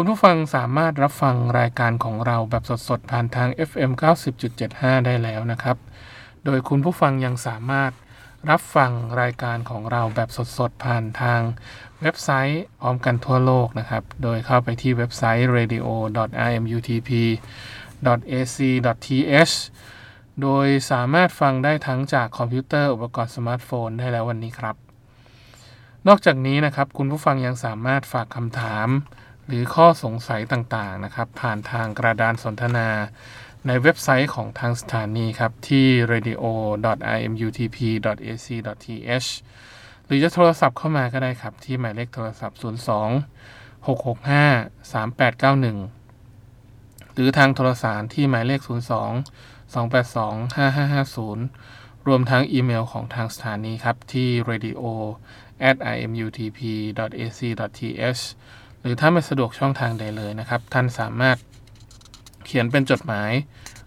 คุณผู้ฟังสามารถรับฟังรายการของเราแบบสดๆ ผ่านทาง FM 90.75 ได้แล้วนะครับ โดยคุณผู้ฟังยังสามารถรับฟังรายการของเราแบบสดๆ ผ่านทางเว็บไซต์พร้อมกันทั่วโลกนะครับ โดยเข้าไปที่เว็บไซต์ radio.imutp.ac.th โดยสามารถฟังได้ทั้งจากคอมพิวเตอร์อุปกรณ์สมาร์ทโฟนได้แล้ววันนี้ครับ นอกจากนี้นะครับ คุณผู้ฟังยังสามารถฝากคำถาม หรือข้อสงสัยต่างๆนะครับ ผ่านทางกระดานสนทนาในเว็บไซต์ของทางสถานีครับ ที่ radio.imutp.ac.th หรือจะโทรศัพท์เข้ามาก็ได้ครับ ที่หมายเลขโทรศัพท์ 02 665 3891 หรือทางโทรสารที่หมายเลข 02 282 5550 รวมทั้งอีเมลของทางสถานีครับ ที่ radio at imutp ac th รือถ้าไม่สะดวกช่องทางใดเลยนะครับ ท่านสามารถเขียนเป็นจดหมาย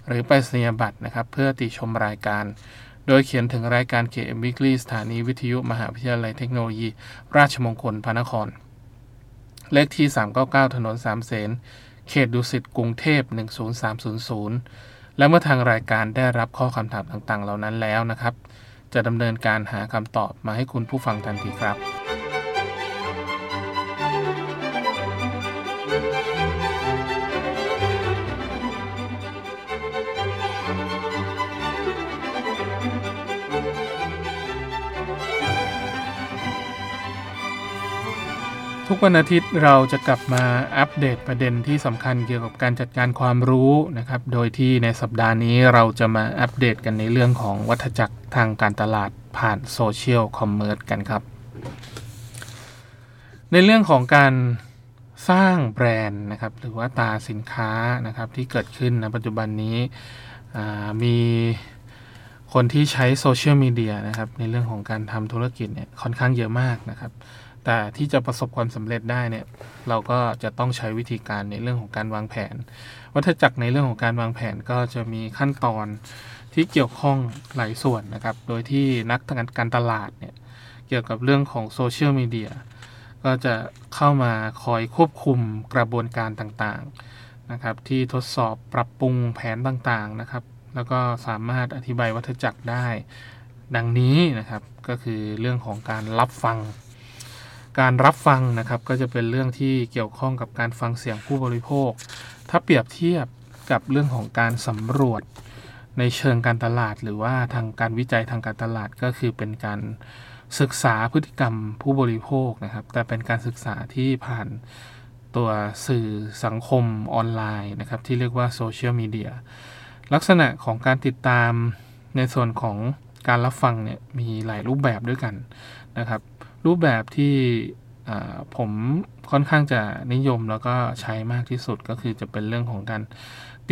หรือไปสัญญาบัตรนะครับ เพื่อติชมรายการ โดยเขียนถึงรายการ KM Weekly สถานีวิทยุมหาวิทยาลัยเทคโนโลยี ราชมงคลพระนคร เลขที่ 399 ถนนสามเสนเขตดุสิตกรุงเทพ 10300 และเมื่อทางรายการได้รับข้อคำถามต่างๆ เหล่านั้นแล้วนะครับ จะดำเนินการหาคำตอบมาให้คุณผู้ฟังทันทีครับ ทุกวันอาทิตย์เราจะกลับมาอัปเดตประเด็นที่สำคัญเกี่ยวกับการจัดการความรู้นะครับ โดยที่ในสัปดาห์นี้เราจะมาอัปเดตกันในเรื่องของวัฏจักรทางการตลาดผ่านโซเชียลคอมเมอร์สกันครับ ในเรื่องของการสร้างแบรนด์นะครับ หรือว่าตาสินค้านะครับที่เกิดขึ้นในปัจจุบันนี้มีคนที่ใช้โซเชียลมีเดียนะครับในเรื่องของการทำธุรกิจเนี่ยค่อนข้างเยอะมากนะครับ แต่ที่จะประสบความสำเร็จได้เนี่ย เราก็จะต้องใช้วิธีการในเรื่องของการวางแผน วัฏจักรในเรื่องของการวางแผนก็จะมีขั้นตอนที่เกี่ยวข้องหลายส่วนนะครับ โดยที่นักทการตลาดเนี่ยเกี่ยวกับเรื่องของโซเชียลมีเดียก็จะเข้ามาคอยควบคุมกระบวนการต่างๆนะครับ ที่ทดสอบปรับปรุงแผนต่างๆนะครับ แล้วก็สามารถอธิบายวัฏจักรได้ ดังนี้นะครับก็คือเรื่องของการรับฟัง การรับฟังนะครับก็จะเป็นเรื่องที่เกี่ยวข้องกับการฟังเสียงผู้บริโภค ถ้าเปรียบเทียบกับเรื่องของการสำรวจในเชิงการตลาด หรือว่าทางการวิจัยทางการตลาดก็คือเป็นการศึกษาพฤติกรรมผู้บริโภคนะครับ แต่เป็นการศึกษาที่ผ่านตัวสื่อสังคมออนไลน์นะครับ ที่เรียกว่าโซเชียลมีเดียลักษณะของการติดตามในส่วนของการรับฟังเนี่ยมีหลายรูปแบบด้วยกันนะครับ รูปแบบที่ผมค่อนข้างจะนิยมแล้วก็ใช้มากที่สุดก็คือจะเป็นเรื่องของการ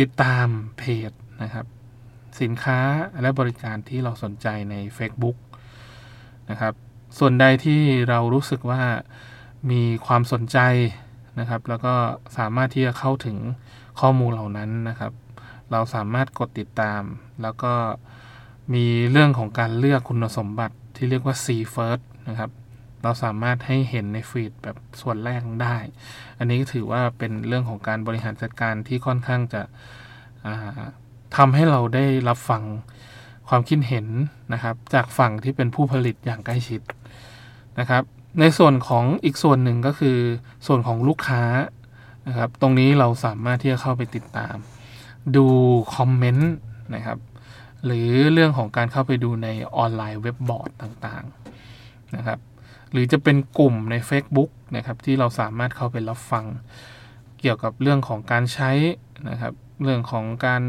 ติดตามเพจนะครับ สินค้าและบริการที่เราสนใจใน Facebook นะครับ ส่วนใดที่เรารู้สึกว่ามีความสนใจนะครับ แล้วก็สามารถที่จะเข้าถึงข้อมูลเหล่านั้นนะครับ เราสามารถกดติดตาม แล้วก็มีเรื่องของการเลือกคุณสมบัติที่เรียกว่า see first นะครับ เราสามารถให้เห็นในฟีดแบบส่วนแรกได้ อันนี้ก็ถือว่าเป็นเรื่องของการบริหารจัดการที่ค่อนข้างจะทำให้เราได้รับฟังความคิดเห็นนะครับ จากฝั่งที่เป็นผู้ผลิตอย่างใกล้ชิดนะครับ ในส่วนของอีกส่วนหนึ่งก็คือส่วนของลูกค้านะครับ ตรงนี้เราสามารถที่จะเข้าไปติดตาม ดูคอมเมนต์นะครับ หรือเรื่องของการเข้าไปดูในออนไลน์เว็บบอร์ดต่างๆนะครับ หรือจะเป็นกลุ่มใน Facebook นะครับที่เราสามารถเข้าไปรับฟัง เกี่ยวกับเรื่องของการใช้นะครับ เรื่องของการ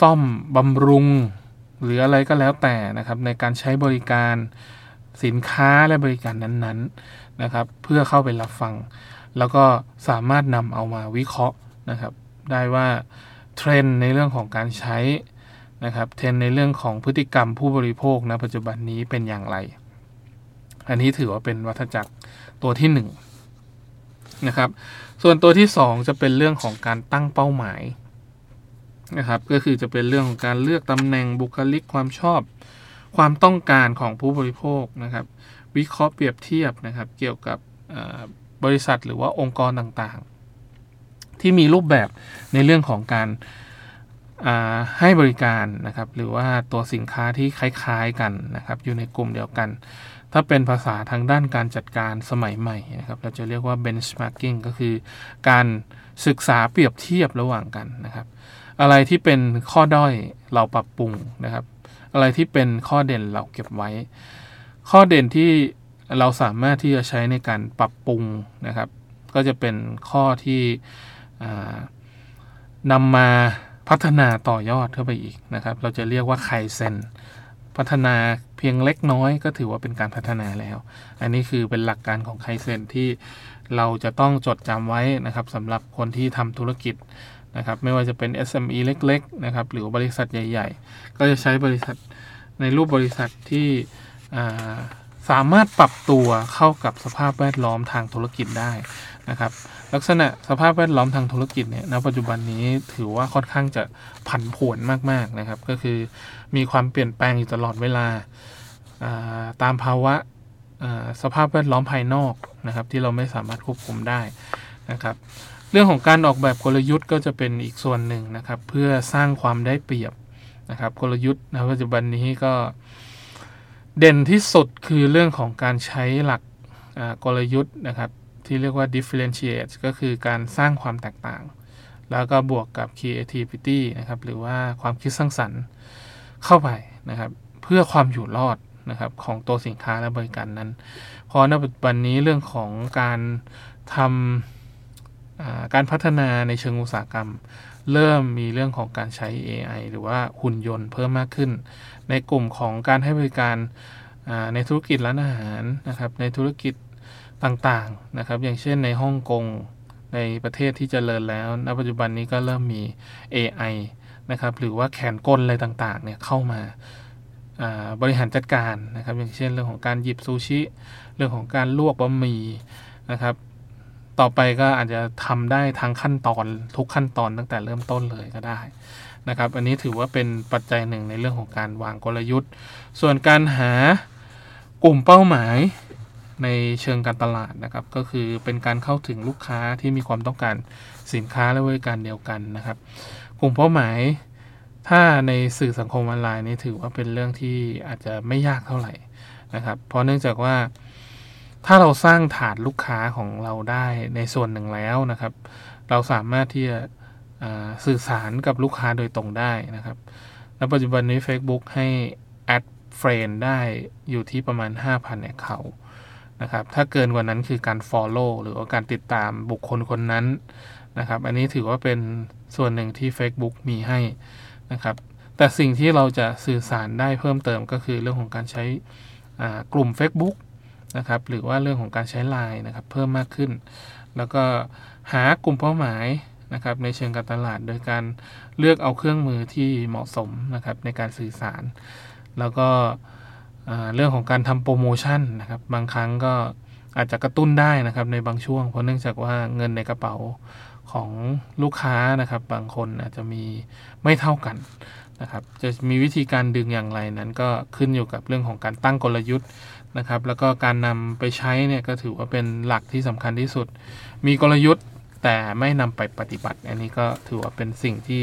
ซ่อมบำรุง หรืออะไรก็แล้วแต่นะครับ ในการใช้บริการสินค้าและบริการนั้นๆนะครับ เพื่อเข้าไปรับฟัง แล้วก็สามารถนำเอามาวิเคราะห์นะครับ ได้ว่าเทรนในเรื่องของการใช้นะครับเทรนในเรื่องของพฤติกรรมผู้บริโภคณปัจจุบันนี้เป็นอย่างไร อันนี้ถือว่าเป็นวัฏจักรตัวที่1นนะครับ ส่วนตัวที่ 2 จะเป็นเรื่องของการตั้งเป้าหมายนะครับ ก็คือจะเป็นเรื่องของการเลือกตำแหน่งบุคลิกความชอบ ความต้องการของผู้บริโภคนะครับ วิเคราะห์เปรียบเทียบนะครับ เกี่ยวกับบริษัทหรือว่าองค์กรต่างๆ ที่มีรูปแบบในเรื่องของการให้บริการนะครับ หรือว่าตัวสินค้าที่คล้าย ๆกันนะครับ อยู่ในกลุ่มเดียวกัน ถ้าเป็นภาษาทางด้านการจัดการสมัยใหม่นะครับ เราจะเรียกว่า benchmarking ก็คือการศึกษาเปรียบเทียบระหว่างกันนะครับ อะไรที่เป็นข้อด้อยเราปรับปรุงนะครับ อะไรที่เป็นข้อเด่นเราเก็บไว้ ข้อเด่นที่เราสามารถที่จะใช้ในการปรับปรุงนะครับ ก็จะเป็นข้อที่นำมาพัฒนาต่อยอดเข้าไปอีกนะครับ เราจะเรียกว่าไคเซน พัฒนาเพียงเล็กน้อยก็ถือว่าเป็นการพัฒนาแล้ว อันนี้คือเป็นหลักการของไคเซนที่เราจะต้องจดจำไว้นะครับสำหรับคนที่ทำธุรกิจนะครับไม่ว่าจะเป็น SME เล็กๆนะครับหรือบริษัทใหญ่ ๆ ก็จะใช้บริษัทในรูปบริษัทที่สามารถปรับตัวเข้ากับสภาพแวดล้อมทางธุรกิจได้นะครับลักษณะสภาพแวดล้อมทางธุรกิจเนี่ยณปัจจุบันนี้ถือว่าค่อนข้างจะผันผวนมากๆนะครับ ก็คือ มีความเปลี่ยนแปลงอยู่ตลอดเวลาตามภาวะสภาพแวดล้อมภายนอกนะครับ ที่เราไม่สามารถควบคุมได้นะครับ เรื่องของการออกแบบกลยุทธ์ก็จะเป็นอีกส่วนหนึ่งนะครับ เพื่อสร้างความได้เปรียบนะครับ กลยุทธ์ในปัจจุบันนี้ก็เด่นที่สุดคือเรื่องของการใช้หลักกลยุทธ์นะครับ ที่เรียกว่า differentiate ก็คือการสร้างความแตกต่าง แล้วก็บวกกับ creativity นะครับ หรือว่าความคิดสร้างสรรค์ เข้าไปนะครับ เพื่อความอยู่รอดนะครับของตัวสินค้าและบริการนั้น เพราะในปัจจุบันนี้เรื่องของการทำการพัฒนาในเชิงอุตสาหกรรม เริ่มมีเรื่องของการใช้ AI หรือว่าหุ่นยนต์เพิ่มมากขึ้น ในกลุ่มของการให้บริการในธุรกิจร้านอาหารนะครับ ในธุรกิจต่างๆนะครับ อย่างเช่นในฮ่องกงในประเทศที่จเจริญแล้ว ณ ปัจจุบันนี้ก็เริ่มมี AI นะครับหรือว่าแขนกลอะไรต่างๆเนี่ยเข้ามาบริหารจัดการนะครับ อย่างเช่นเรื่องของการหยิบซูชิ เรื่องของการลวกบะหมี่นะครับ ต่อไปก็อาจจะทำได้ทั้งขั้นตอนทุกขั้นตอนตั้งแต่เริ่มต้นเลยก็ได้นะครับ อันนี้ถือว่าเป็นปัจจัยหนึ่งในเรื่องของการวางกลยุทธ์ ส่วนการหากลุ่มเป้าหมายในเชิงการตลาดนะครับ ก็คือเป็นการเข้าถึงลูกค้าที่มีความต้องการสินค้าและบริการเดียวกันนะครับ กลุ่มเป้าหมาย ถ้าในสื่อสังคมออนไลน์นี่ถือว่าเป็นเรื่องที่อาจจะไม่ยากเท่าไหร่นะครับ เพราะเนื่องจากว่าถ้าเราสร้างฐานลูกค้าของเราได้ในส่วนหนึ่งแล้วนะครับ เราสามารถที่จะสื่อสารกับลูกค้าโดยตรงได้นะครับและปัจจุบันนี้ Facebook ให้ add friend ได้อยู่ที่ประมาณ 5,000 accountนะครับ ถ้าเกินกว่านั้นคือการ Follow หรือว่าการติดตามบุคคลคนนั้นนะครับ อันนี้ถือว่าเป็น ส่วนหนึ่งที่ Facebook มีให้นะครับ แต่สิ่งที่เราจะสื่อสารได้เพิ่มเติมก็คือเรื่องของการใช้กลุ่ม Facebook นะครับหรือว่าเรื่องของการใช้ Line นะครับเพิ่มมากขึ้น แล้วก็หากลุ่มเป้าหมายนะครับในเชิงการตลาดโดยการเลือกเอาเครื่องมือที่เหมาะสมนะครับในการสื่อสาร แล้วก็เรื่องของการทำโปรโมชั่นนะครับบางครั้งก็อาจจะกระตุ้นได้นะครับในบางช่วง เพราะเนื่องจากว่าเงินในกระเป๋า ของลูกค้านะครับ บางคนอาจจะมีไม่เท่ากันนะครับ จะมีวิธีการดึงอย่างไรนั้นก็ขึ้นอยู่กับเรื่องของการตั้งกลยุทธ์นะครับ แล้วก็การนำไปใช้เนี่ยก็ถือว่าเป็นหลักที่สำคัญที่สุด มีกลยุทธ์แต่ไม่นำไปปฏิบัติ อันนี้ก็ถือว่าเป็นสิ่งที่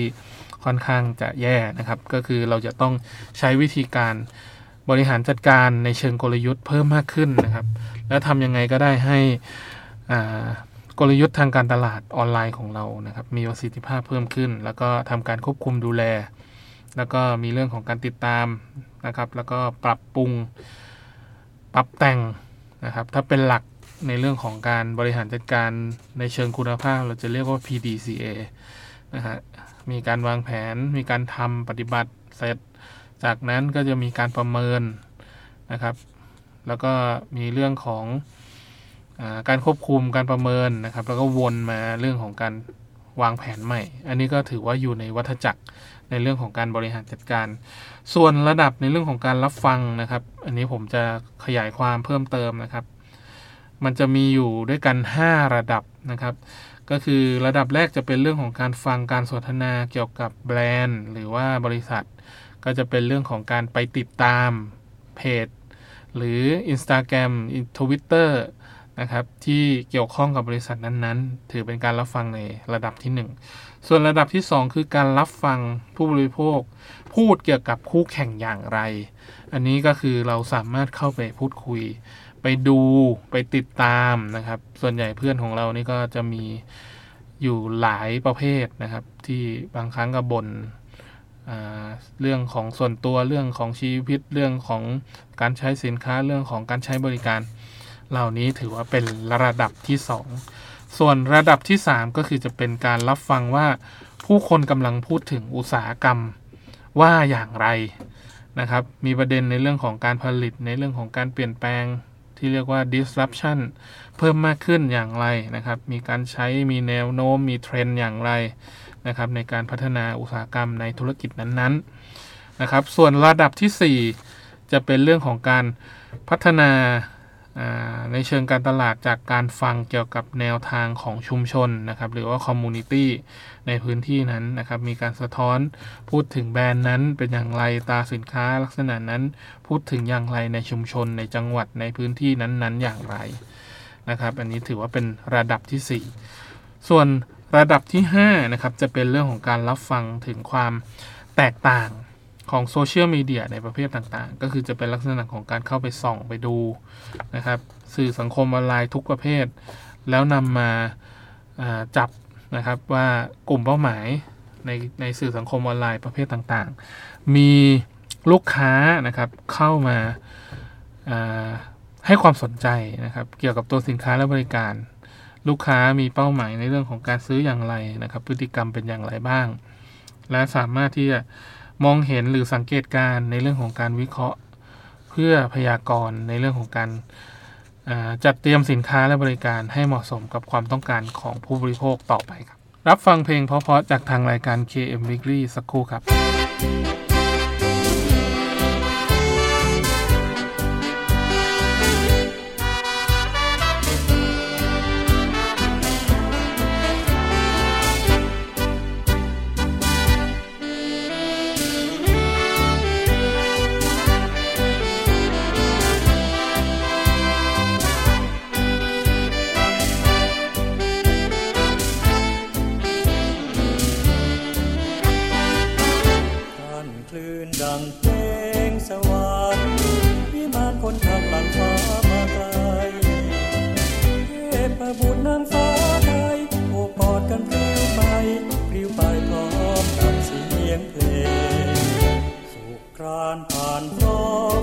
ค่อนข้างจะแย่นะครับ ก็คือเราจะต้องใช้วิธีการบริหารจัดการในเชิงกลยุทธ์เพิ่มมากขึ้นนะครับ แล้วทำยังไงก็ได้ให้ กลยุทธ์ทางการตลาดออนไลน์ของเรานะครับ มีประสิทธิภาพเพิ่มขึ้น แล้วก็ทำการควบคุมดูแล แล้วก็มีเรื่องของการติดตามนะครับ แล้วก็ปรับปรุงปรับแต่งนะครับ ถ้าเป็นหลักในเรื่องของการบริหารจัดการในเชิงคุณภาพ เราจะเรียกว่า PDCA นะฮะมีการวางแผน มีการทำปฏิบัติเสร็จ จากนั้นก็จะมีการประเมินนะครับ แล้วก็มีเรื่องของ การควบคุมการประเมินนะครับ แล้วก็วนมาเรื่องของการวางแผนใหม่ อันนี้ก็ถือว่าอยู่ในวัฏจักรในเรื่องของการบริหารจัดการ ส่วนระดับในเรื่องของการรับฟังนะครับ อันนี้ผมจะขยายความเพิ่มเติมนะครับ มันจะมีอยู่ด้วยกัน 5 ระดับนะครับ ก็คือระดับแรกจะเป็นเรื่องของการฟังการสนทนาเกี่ยวกับแบรนด์ หรือว่าบริษัท ก็จะเป็นเรื่องของการไปติดตามเพจ หรือ Instagram Twitter นะครับที่เกี่ยวข้องกับบริษัทนั้นๆ ถือเป็นการรับฟังในระดับที่ 1 ส่วนระดับที่ 2 คือการรับฟังผู้บริโภค พูดเกี่ยวกับคู่แข่งอย่างไร อันนี้ก็คือเราสามารถเข้าไปพูดคุย ไปดูไปติดตามนะครับ ส่วนใหญ่เพื่อนของเรานี่ก็จะมีอยู่หลายประเภทนะครับ ที่บางครั้งก็บน่นเรื่องของส่วนตัวเรื่องของชีวิตเรื่องของการใช้สินค้าเรื่องของการใช้บริการ เหล่านี้ถือว่าเป็นระดับที่ 2 ส่วนระดับที่ 3 ก็คือจะเป็นการรับฟังว่าผู้คนกำลังพูดถึงอุตสาหกรรมว่าอย่างไรนะครับ มีประเด็นในเรื่องของการผลิตในเรื่องของการเปลี่ยนแปลงที่เรียกว่า disruption เพิ่มมากขึ้นอย่างไรนะครับ มีการใช้มีแนวโน้ม มีเทรนด์อย่างไรนะครับในการพัฒนาอุตสาหกรรมในธุรกิจนั้นๆนะครับ ส่วนระดับที่ 4 จะเป็นเรื่องของการพัฒนา ในเชิงการตลาดจากการฟังเกี่ยวกับแนวทางของชุมชนนะครับหรือว่า communityในพื้นที่นั้นนะครับมีการสะท้อนพูดถึงแบรนด์นั้นเป็นอย่างไรตาสินค้าลักษณะนั้นพูดถึงอย่างไรในชุมชนในจังหวัดในพื้นที่นั้นๆ อย่างไรนะครับอันนี้ถือว่าเป็นระดับที่ 4 ส่วนระดับที่5นะครับจะเป็นเรื่องของการรับฟังถึงความแตกต่าง ของโซเชียลมีเดียในประเภทต่างๆ ก็คือจะเป็นลักษณะของการเข้าไปส่องไปดูนะครับสื่อสังคมออนไลน์ทุกประเภท แล้วนำมาจับนะครับว่ากลุ่มเป้าหมายในในสื่อสังคมออนไลน์ประเภทต่างๆ มีลูกค้านะครับเข้ามาให้ความสนใจนะครับเกี่ยวกับตัวสินค้าและบริการ ลูกค้ามีเป้าหมายในเรื่องของการซื้ออย่างไรนะครับ พฤติกรรมเป็นอย่างไรบ้าง และสามารถที่จะ มองเห็นหรือสังเกตการในเรื่องของการวิเคราะห์ เพื่อพยากรณ์ในเรื่องของการจัดเตรียมสินค้าและบริการให้เหมาะสมกับความต้องการของผู้บริโภคต่อไปครับ รับฟังเพลงเพราะๆจากทางรายการ KM Weekly สักครู่ครับ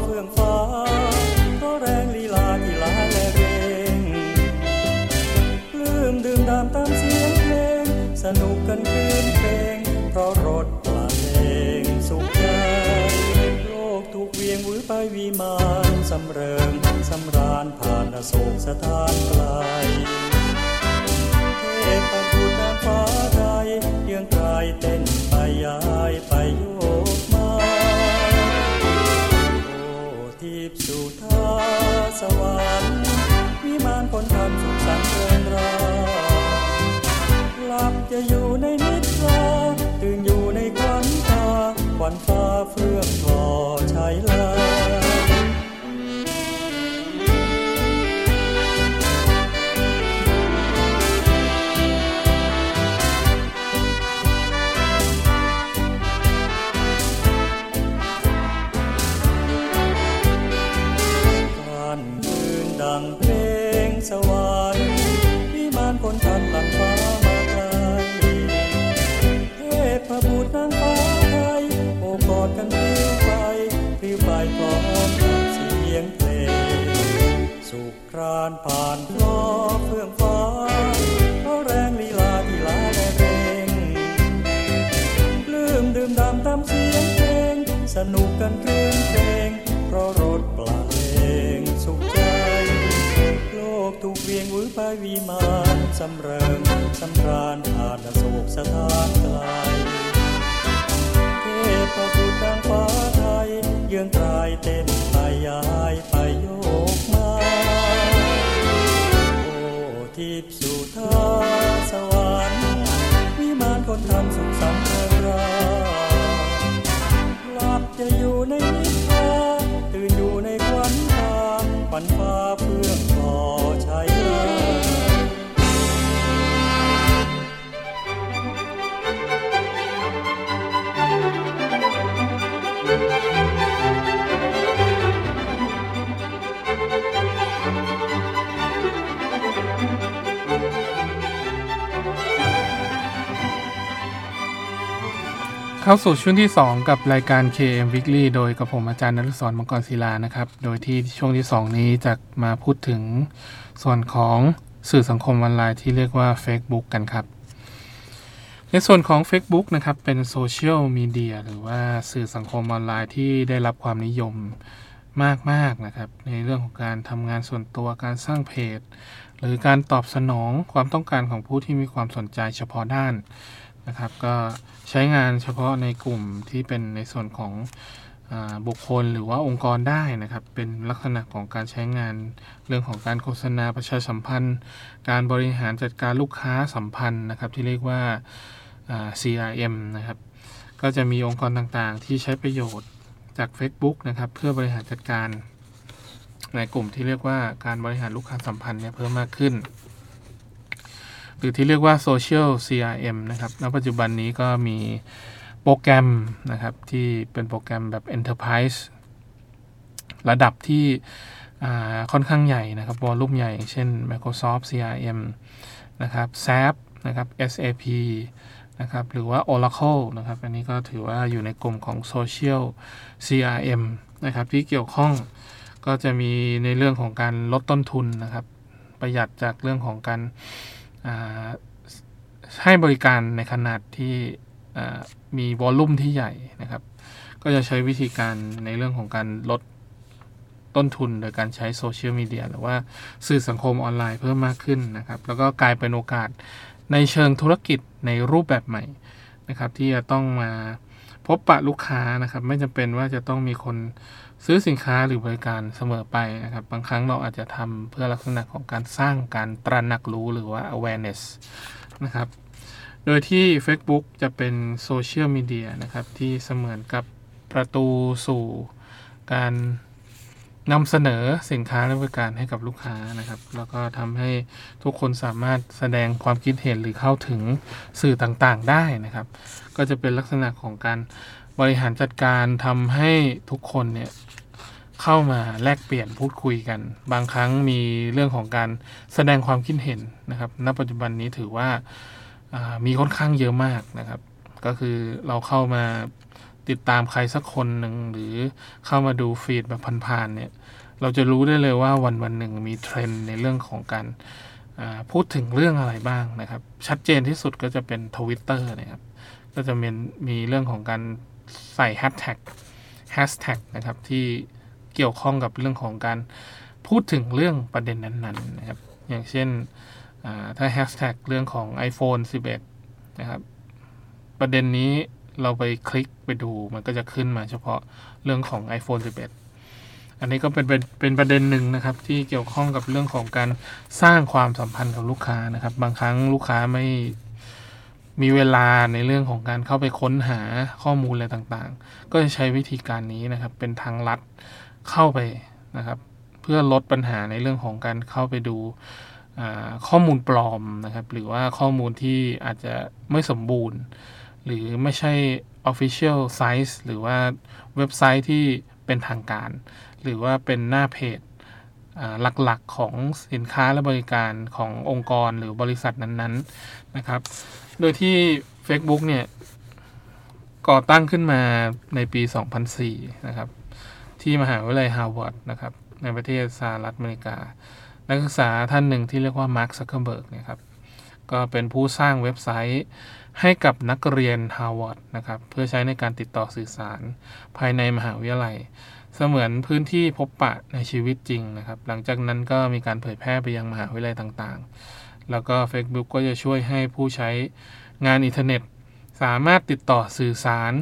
เฟื่องฟ้าเพราะแรงลีลาที่ลาและเรงลืมดื่มดามตามเสียงเพลง สนุกกันคืนเพลง เพราะรถปลาเพลงสุขใจโลกถูกเวียงวือไปวีมานสำเริงสำราญผ่านอโศกสถานไกลเทพบุตรนางฟ้าใดเยื้องกายเต้นไปย้ายไปยู่ีบสู่ท่าสวรรค์มีมานคนทำสุขสันต์เรินราหลับจะอยู่ในนิทราตื่นอยู่ในควันตาควันฟ้าเฟื่องทอชายลา สำราญผ่านโศกสถานไกลเทพบุตรดังฟ้าไทยเยืองกลายเต้นไปย้ายไปโยกมาโอ้ทิพสุธาสวรรค์วิมานคนทำสุขสำเเข้าสู่ช่วงที่ 2 กับรายการ KM Weekly โดยกับผมอาจารย์นฤศรมังกรศิลานะครับ โดยที่ช่วงที่ 2 นี้จะมาพูดถึงส่วนของสื่อสังคมออนไลน์ที่เรียกว่า Facebook กันครับ ในส่วนของ Facebook นะครับเป็นโซเชียลมีเดียหรือว่าสื่อสังคมออนไลน์ที่ได้รับความนิยมมากๆนะครับ ในเรื่องของการทำงานส่วนตัวการสร้างเพจ หรือการตอบสนองความต้องการของผู้ที่มีความสนใจเฉพาะด้าน นะครับ ก็ใช้งานเฉพาะในกลุ่มที่เป็นในส่วนของอบุคคลหรือว่าองค์กรได้นะครับ เป็นลักษณะของการใช้งานเรื่องของการโฆษณาประชาสัมพันธ์ การบริหารจัดการลูกค้าสัมพันธ์นะครับ ที่เรียกว่าอ่า CRM นะครับ ก็จะมีองค์กรต่างๆ ที่ใช้ประโยชน์จาก Facebook นะครับ เพื่อบริหารจัดการ ในกลุ่มที่เรียกว่าการบริหารลูกค้าสัมพันธ์เนี่ยเพิ่มมากขึ้น หรือที่เรียกว่า Social CRM นะครับณปัจจุบันนี้ก็มีโปรแกรมนะครับที่เป็นโปรแกรมแบบ Enterprise ระดับที่ค่อนข้างใหญ่นะครับวอลลุ่มใหญ่ เช่น Microsoft CRM นะครับ SAP นะครับ SAP นะครับหรือว่า Oracle นะครับอันนี้ก็ถือว่าอยู่ในกลุ่มของ Social CRM นะครับที่เกี่ยวข้องก็จะมีในเรื่องของการลดต้นทุนนะครับ ประหยัดจากเรื่องของการ ให้บริการในขนาดที่มีวอลลุ่มที่ใหญ่นะครับ ก็จะใช้วิธีการในเรื่องของการลดต้นทุนโดยการใช้โซเชียลมีเดียหรือว่าสื่อสังคมออนไลน์เพิ่มมากขึ้นนะครับ แล้วก็กลายเป็นโอกาสในเชิงธุรกิจในรูปแบบใหม่นะครับ ที่จะต้องมาพบปะลูกค้านะครับ ไม่จำเป็นว่าจะต้องมีคน ซื้อสินค้าหรือบริการเสมอไปนะครับ บางครั้งเราอาจจะทำเพื่อลักษณะของการสร้างการตระหนักรู้หรือว่า awareness นะครับ โดยที่ Facebook จะเป็นโซเชียลมีเดียนะครับ ที่เสมือนกับประตูสู่การ นำเสนอสินค้าและบริการให้กับลูกค้านะครับ แล้วก็ทำให้ทุกคนสามารถแสดงความคิดเห็นหรือเข้าถึงสื่อต่างๆได้นะครับ ก็จะเป็นลักษณะของการบริหารจัดการทำให้ทุกคนเนี่ยเข้ามาแลกเปลี่ยนพูดคุยกัน บางครั้งมีเรื่องของการแสดงความคิดเห็นนะครับ ณ ปัจจุบันนี้ถือว่าอ่ามีค่อนข้างเยอะมากนะครับ ก็คือเราเข้ามา ติดตามใครสักคนหนึ่งหรือเข้ามาดูฟีดแบบผ่านๆเนี่ย เราจะรู้ได้เลยว่าวันวันหนึ่งมีเทรนด์ในเรื่องของการพูดถึงเรื่องอะไรบ้างนะครับ ชัดเจนที่สุดก็จะเป็นทวิตเตอร์นะครับ ก็จะมีมีเรื่องของการใส่แฮชแท็กแฮชแท็กนะครับที่เกี่ยวข้องกับเรื่องของการพูดถึงเรื่องประเด็นนั้นๆนะครับ อย่างเช่นถ้าแฮชแท็กเรื่องของ iPhone 11 นะครับ ประเด็นนี้ เราไปคลิกไปดูมันก็จะขึ้นมาเฉพาะเรื่องของ iPhone 11 อันนี้ก็เป็นเป็นเป็นประเด็นหนึ่งนะครับ ที่เกี่ยวข้องกับเรื่องของการสร้างความสัมพันธ์กับลูกค้านะครับ บางครั้งลูกค้าไม่มีเวลาในเรื่องของการเข้าไปค้นหาข้อมูลอะไรต่างๆ ก็จะใช้วิธีการนี้นะครับ เป็นทางลัดเข้าไปนะครับ เพื่อลดปัญหาในเรื่องของการเข้าไปดูข้อมูลปลอมนะครับ หรือว่าข้อมูลที่อาจจะไม่สมบูรณ์ หรือไม่ใช่ Official Size หรือว่าเว็บไซต์ที่เป็นทางการ หรือว่าเป็นหน้าเพจหลักๆของสินค้าและบริการขององค์กรหรือบริษัทนั้นๆนะครับ โดยที่ Facebook เนี่ย ก่อตั้งขึ้นมาในปี 2004 นะครับ ที่มหาวิทยาลัยฮาร์วาร์ดนะครับ ในประเทศสหรัฐอเมริกา นักศึกษาท่านหนึ่งที่เรียกว่ามาร์คซักเคอร์เบิร์กนะครับ ก็เป็นผู้สร้างเว็บไซต์ ให้กับนักเรียนฮาร์วาร์ดนะครับ เพื่อใช้ในการติดต่อสื่อสารภายในมหาวิทยาลัย เสมือนพื้นที่พบปะในชีวิตจริงนะครับ หลังจากนั้นก็มีการเผยแพร่ไปยังมหาวิทยาลัยต่างๆ แล้วก็ Facebook ก็จะช่วยให้ผู้ใช้งานอินเทอร์เน็ต สามารถติดต่อสื่อสาร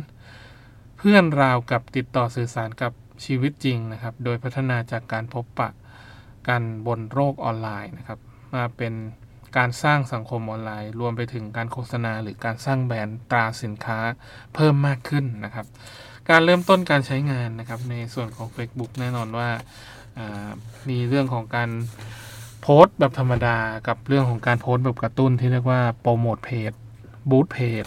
เพื่อนราวกับติดต่อสื่อสารกับชีวิตจริงนะครับ โดยพัฒนาจากการพบปะกันบนโลกออนไลน์นะครับ มาเป็น การสร้างสังคมออนไลน์ รวมไปถึงการโฆษณา หรือการสร้างแบรนด์ตราสินค้าเพิ่มมากขึ้นนะครับ การเริ่มต้นการใช้งานนะครับ ในส่วนของ Facebook แน่นอนว่ามีเรื่องของการโพสต์แบบธรรมดากับเรื่องของการโพสต์แบบกระตุ้นที่เรียกว่าโปรโมทเพจบูตเพจ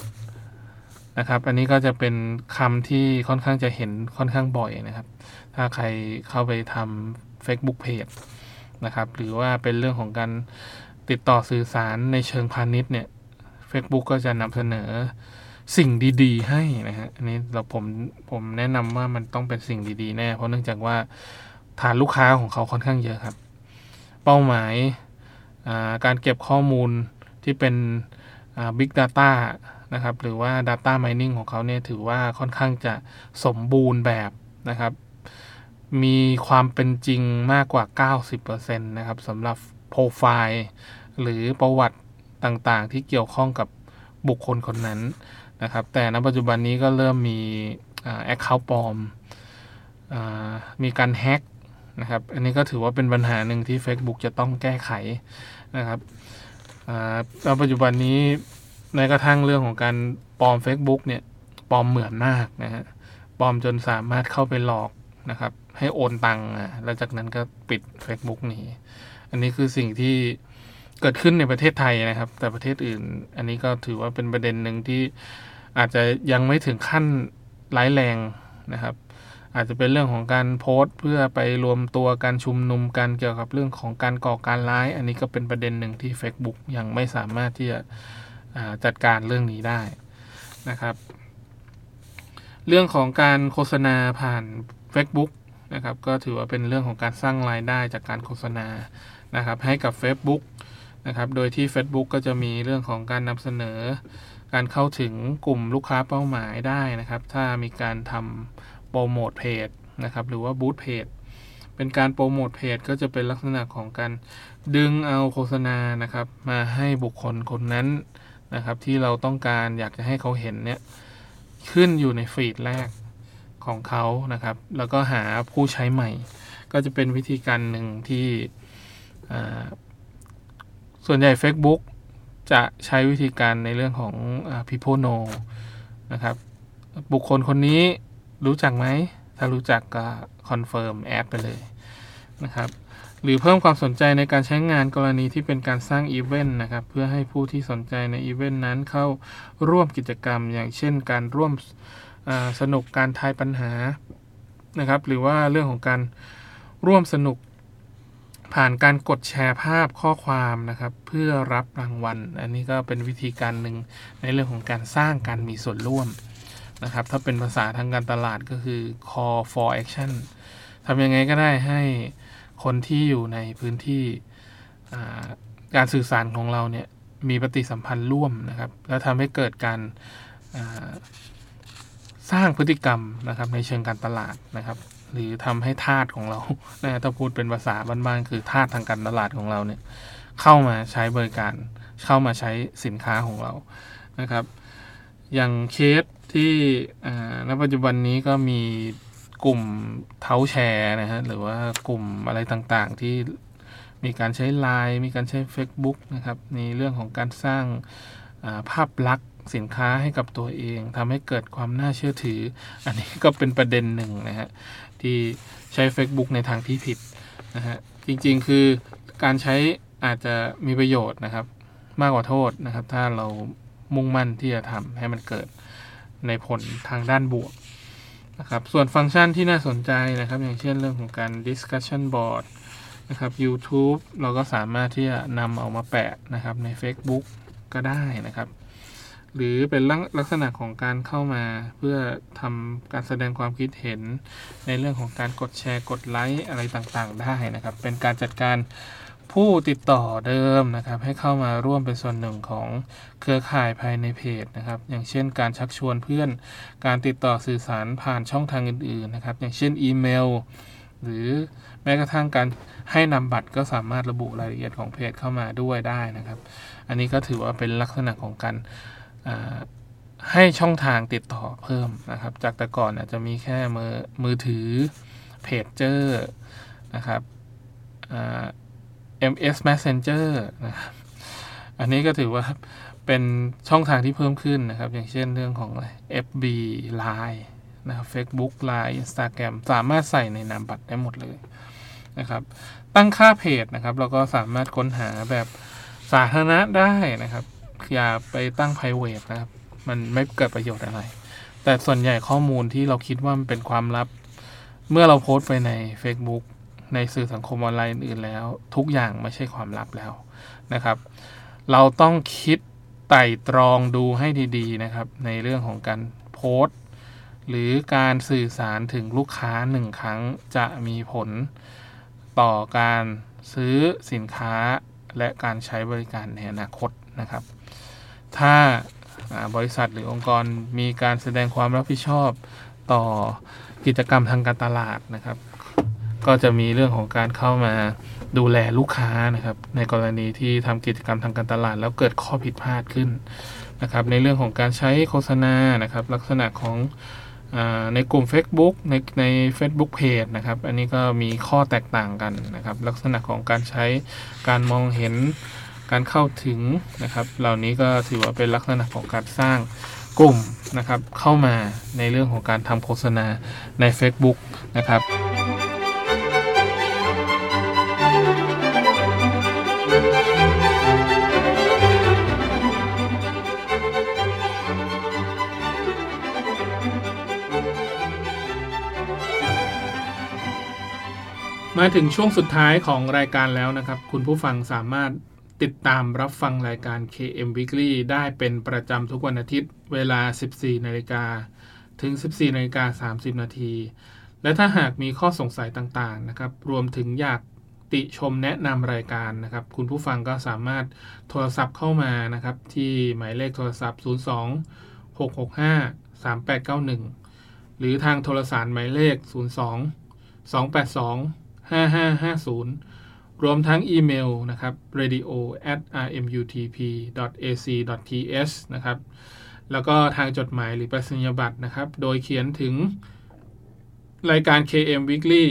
นะครับ อันนี้ก็จะเป็นคำที่ค่อนข้างจะเห็นค่อนข้างบ่อยนะครับ ถ้าใครเข้าไปทำ Facebook Page นะครับ หรือว่าเป็นเรื่องของการ ติดต่อสื่อสารในเชิงพาณิชย์เนี่ย Facebook ก็จะนำเสนอสิ่งดีๆ ให้นะฮะอันนี้เราผมผมแนะนำว่ามันต้องเป็นสิ่งดีๆ แน่ เพราะเนื่องจากว่าฐานลูกค้าของเขาค่อนข้างเยอะครับ เป้าหมายการเก็บข้อมูลที่เป็น Big Data นะครับ หรือว่า Data Mining ของเขาเนี่ยถือว่าค่อนข้างจะสมบูรณ์แบบนะครับ มีความเป็นจริงมากกว่า 90%นะครับสำหรับโปรไฟล์ หรือประวัติต่างๆ ที่เกี่ยวข้องกับบุคคลคนนั้นนะครับ แต่ณปัจจุบันนี้ก็เริ่มมีแอคเคาท์ปลอมมีการแฮ็กนะครับ อันนี้ก็ถือว่าเป็นปัญหาหนึ่งที่ Facebook จะต้องแก้ไขนะครับณปัจจุบันนี้ในกระทั่งเรื่องของการปลอม Facebook เนี่ยปลอมเหมือนมากนะฮะปลอมจนสามารถเข้าไปหลอกนะครับ ให้โอนตังค์แล้วจากนั้นก็ปิด Facebook นี้ อันนี้คือสิ่งที่ เกิดขึ้นในประเทศไทยนะครับ แต่ประเทศอื่น อันนี้ก็ถือว่าเป็นประเด็นหนึ่งที่อาจจะยังไม่ถึงขั้นร้ายแรงนะครับ อาจจะเป็นเรื่องของการโพสต์ เพื่อไปรวมตัวการชุมนุมกันเกี่ยวกับเรื่องของการก่อการร้าย อันนี้ก็เป็นประเด็นหนึ่งที่ Facebook ยังไม่สามารถที่จะจัดการเรื่องนี้ได้นะครับ เรื่องของการโฆษณาผ่าน Facebook นะครับ ก็ถือว่าเป็นเรื่องของการสร้างรายได้จากการโฆษณานะครับ ให้กับ Facebook นะครับ โดยที่ Facebook ก็จะมีเรื่องของการนำเสนอ การเข้าถึงกลุ่มลูกค้าเป้าหมายได้นะครับ ถ้ามีการทำโปรโมทเพจนะครับ หรือว่าบูตเพจเป็นการโปรโมทเพจก็จะเป็นลักษณะของการดึงเอาโฆษณานะครับ มาให้บุคคลคนนั้นนะครับ ที่เราต้องการอยากจะให้เขาเห็นเนี่ยขึ้นอยู่ในฟีดแรกของเขานะครับ แล้วก็หาผู้ใช้ใหม่ ก็จะเป็นวิธีการหนึ่งที่ ส่วนใหญ่ Facebook จะใช้วิธีการในเรื่องของ people know นะครับ บุคคลคนนี้รู้จักไหม ถ้ารู้จักก็ confirm add ไปเลยนะครับ หรือเพิ่มความสนใจในการใช้งานกรณีที่เป็นการสร้างอีเวนต์นะครับ เพื่อให้ผู้ที่สนใจในอีเวนต์นั้นเข้าร่วมกิจกรรม อย่างเช่นการร่วมสนุกการทายปัญหานะครับ หรือว่าเรื่องของการร่วมสนุก ผ่านการกดแชร์ภาพข้อความนะครับ เพื่อรับรางวัล อันนี้ก็เป็นวิธีการหนึ่งในเรื่องของการสร้างการมีส่วนร่วมนะครับ ถ้าเป็นภาษาทางการตลาดก็คือ call for action ทำยังไงก็ได้ให้คนที่อยู่ในพื้นที่การสื่อสารของเราเนี่ยมีปฏิสัมพันธ์ร่วมนะครับ แล้วทำให้เกิดการสร้างพฤติกรรมนะครับในเชิงการตลาดนะครับ หรือทำให้ทาสของเรานะถ้าพูดเป็นภาษาบ้านๆคือทาสทางการตลาดของเราเนี่ย เข้ามาใช้บริการ เข้ามาใช้สินค้าของเรานะครับ อย่างเคสที่ณปัจจุบันนี้ก็มีกลุ่มเท้าแชร์นะฮะหรือว่ากลุ่มอะไรต่างๆ ที่มีการใช้ไลน์มีการใช้ Facebook นะครับในเรื่องของการสร้างภาพลักษณ์สินค้าให้กับตัวเองทำให้เกิดความน่าเชื่อถือ อันนี้ก็เป็นประเด็นหนึ่งนะฮะ ที่ใช้ Facebook ในทางที่ผิดนะฮะจริงๆคือการใช้อาจจะมีประโยชน์นะครับ มากกว่าโทษนะครับ ถ้าเรามุ่งมั่นที่จะทำให้มันเกิดในผลทางด้านบวกนะครับส่วนฟังก์ชันที่น่าสนใจนะครับ อย่างเช่นเรื่องของการ discussion board นะครับ YouTube เราก็สามารถที่จะนำเอามาแปะนะครับใน Facebook ก็ได้นะครับ หรือเป็นลักษณะของการเข้ามาเพื่อทำการแสดงความคิดเห็น ในเรื่องของการกดแชร์กดไลค์อะไรต่างๆ ได้นะครับ เป็นการจัดการผู้ติดต่อเดิมนะครับ ให้เข้ามาร่วมเป็นส่วนหนึ่งของเครือข่ายภายในเพจนะครับ อย่างเช่น การชักชวนเพื่อนการติดต่อสื่อสารผ่านช่องทางอื่นๆนะครับ อย่างเช่นอีเมล หรือแม้กระทั่งการให้นำบัตรก็สามารถระบุรายละเอียดของเพจเข้ามาด้วยได้นะครับ อันนี้ก็ถือว่าเป็นลักษณะของการ ให้ช่องทางติดต่อเพิ่มนะครับ จากแต่ก่อนอาจจะมีแค่มือมือถือเพจเจอร์นะครับ MS Messenger นะครับอันนี้ก็ถือว่าเป็นช่องทางที่เพิ่มขึ้นนะครับ อย่างเช่นเรื่องของ FB Line นะครับ Facebook Line Instagram สามารถใส่ในนามบัตรได้หมดเลยนะครับ ตั้งค่าเพจนะครับ เราก็สามารถค้นหาแบบสาธารณะได้นะครับ อย่าไปตั้ง private นะครับ มันไม่เกิดประโยชน์อะไร แต่ส่วนใหญ่ข้อมูลที่เราคิดว่ามันเป็นความลับ เมื่อเราโพสต์ไปใน Facebook ในสื่อสังคมออนไลน์อื่นแล้ว ทุกอย่างไม่ใช่ความลับแล้วนะครับ เราต้องคิดไต่ตรองดูให้ดีๆนะครับ ในเรื่องของการโพสต์ หรือการสื่อสารถึงลูกค้าหนึ่งครั้งจะมีผลต่อการซื้อสินค้าและการใช้บริการในอนาคตนะครับ ถ้าบริษัทหรือองค์กรมีการแสดงความรับผิดชอบต่อกิจกรรมทางการตลาดนะครับ ก็จะมีเรื่องของการเข้ามาดูแลลูกค้านะครับ ในกรณีที่ทำกิจกรรมทางการตลาด แล้วเกิดข้อผิดพลาดขึ้นนะครับ ในเรื่องของการใช้โฆษณานะครับ ลักษณะของอในกลุ่ม Facebook ในใน Facebook Page นะครับ อันนี้ก็มีข้อแตกต่างกันนะครับ ลักษณะของการใช้การมองเห็น การเข้าถึงนะครับ เหล่านี้ก็ถือว่าเป็นลักษณะของการสร้างกลุ่มนะครับ เข้ามาในเรื่องของการทำโฆษณาใน Facebook นะครับมาถึงช่วงสุดท้ายของรายการแล้วนะครับ คุณผู้ฟังสามารถ ติดตามรับฟังรายการ KM Weekly ได้เป็นประจำทุกวันอาทิตย์เวลา 14 นาฬิกา ถึง 14 นาฬิกา 30 นาที และถ้าหากมีข้อสงสัยต่างๆ นะครับ รวมถึงอยากติชมแนะนำรายการนะครับ คุณผู้ฟังก็สามารถโทรศัพท์เข้ามานะครับ ที่หมายเลขโทรศัพท์ 02 665 3891 หรือทางโทรสารหมายเลข 02 282 5550 รวมทั้งอีเมลนะครับ radio at rmutp ac th นะครับ แล้วก็ทางจดหมายหรือประสิญญบัตรนะครับ โดยเขียนถึงรายการ KM Weekly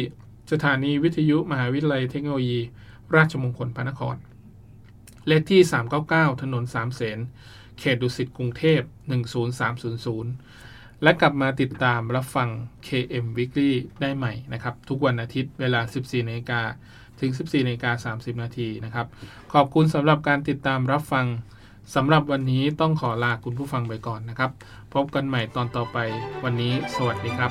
สถานีวิทยุมหาวิทยาลัยเทคโนโลยี ราชมงคลพระนคร เลขที่ 399 ถนนสามเสน เขตดุสิตกรุงเทพ 10300 และกลับมาติดตามรับฟัง KM Weekly ได้ใหม่นะครับ ทุกวันอาทิตย์เวลา 14นาฬิกา ถึง 14นาฬิกา30 นาทีนะครับ ขอบคุณสำหรับการติดตามรับฟังสำหรับวันนี้ต้องขอลาคุณผู้ฟังไปก่อนนะครับ พบกันใหม่ตอนต่อไปวันนี้ สวัสดีครับ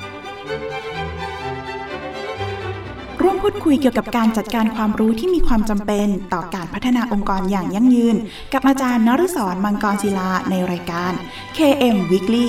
ร่วมพูดคุยเกี่ยวกับการจัดการความรู้ที่มีความจำเป็นต่อการพัฒนาองค์กรอย่างยั่งยืน กับอาจารย์นฤศรมังกรศิลาในรายการ KM Weekly